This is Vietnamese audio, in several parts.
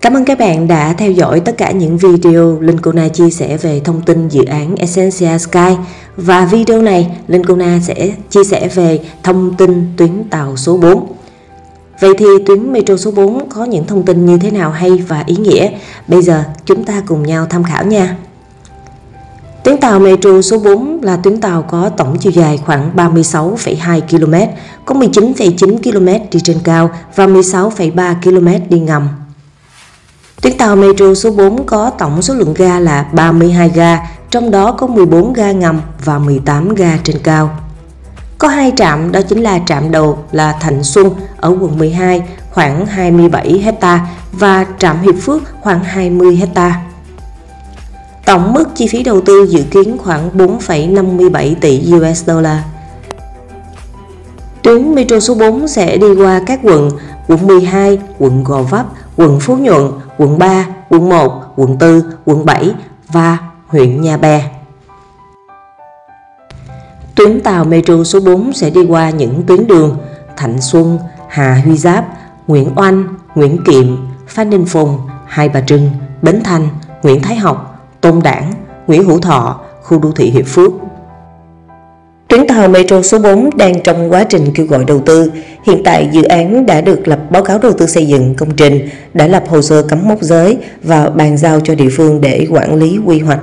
Cảm ơn các bạn đã theo dõi tất cả những video linh cô na chia sẻ về thông tin dự án Essentia Sky và video này linh cô na sẽ chia sẻ về thông tin tuyến tàu số 4. Vậy thì tuyến metro số 4 có những thông tin như thế nào hay và ý nghĩa? Bây giờ chúng ta cùng nhau tham khảo nha. Tuyến tàu metro số 4 là tuyến tàu có tổng chiều dài khoảng 36,2 km, có 19,9 km đi trên cao và 16,3 km đi ngầm. Tuyến tàu metro số 4 có tổng số lượng ga là 32 ga, trong đó có 14 ga ngầm và 18 ga trên cao. Có hai trạm đó chính là trạm đầu là Thạnh Xuân ở quận 12 khoảng 27 hecta và trạm Hiệp Phước khoảng 20 hecta. Tổng mức chi phí đầu tư dự kiến khoảng 4,57 tỷ USD. Tuyến metro số 4 sẽ đi qua các quận quận 12, quận Gò Vấp, quận Phú Nhuận, quận 3, quận 1, quận 4, quận 7 và huyện Nhà Bè. Tuyến tàu metro số 4 sẽ đi qua những tuyến đường Thạnh Xuân, Hà Huy Giáp, Nguyễn Oanh, Nguyễn Kiệm, Phan Đình Phùng, Hai Bà Trưng, Bến Thành, Nguyễn Thái Học, Tôn Đảng, Nguyễn Hữu Thọ, khu đô thị Hiệp Phước. Tuyến tàu Metro số 4 đang trong quá trình kêu gọi đầu tư. Hiện tại dự án đã được lập báo cáo đầu tư xây dựng công trình, đã lập hồ sơ cắm mốc giới và bàn giao cho địa phương để quản lý quy hoạch.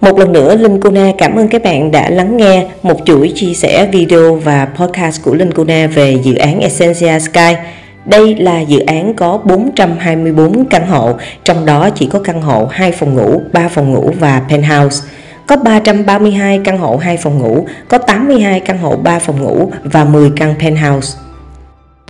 Một lần nữa, Linh Kuna cảm ơn các bạn đã lắng nghe một chuỗi chia sẻ video và podcast của Linh Kuna về dự án Essentia Sky. Đây là dự án có 424 căn hộ, trong đó chỉ có căn hộ 2 phòng ngủ, 3 phòng ngủ và penthouse. Có 332 căn hộ 2 phòng ngủ, có 82 căn hộ 3 phòng ngủ và 10 căn penthouse.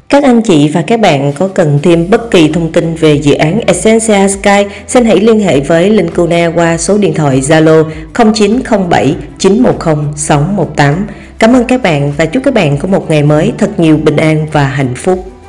Các anh chị và các bạn có cần thêm bất kỳ thông tin về dự án Essentia Sky, xin hãy liên hệ với Linh Cuna qua số điện thoại Zalo 0907 910 618. Cảm ơn các bạn và chúc các bạn có một ngày mới thật nhiều bình an và hạnh phúc.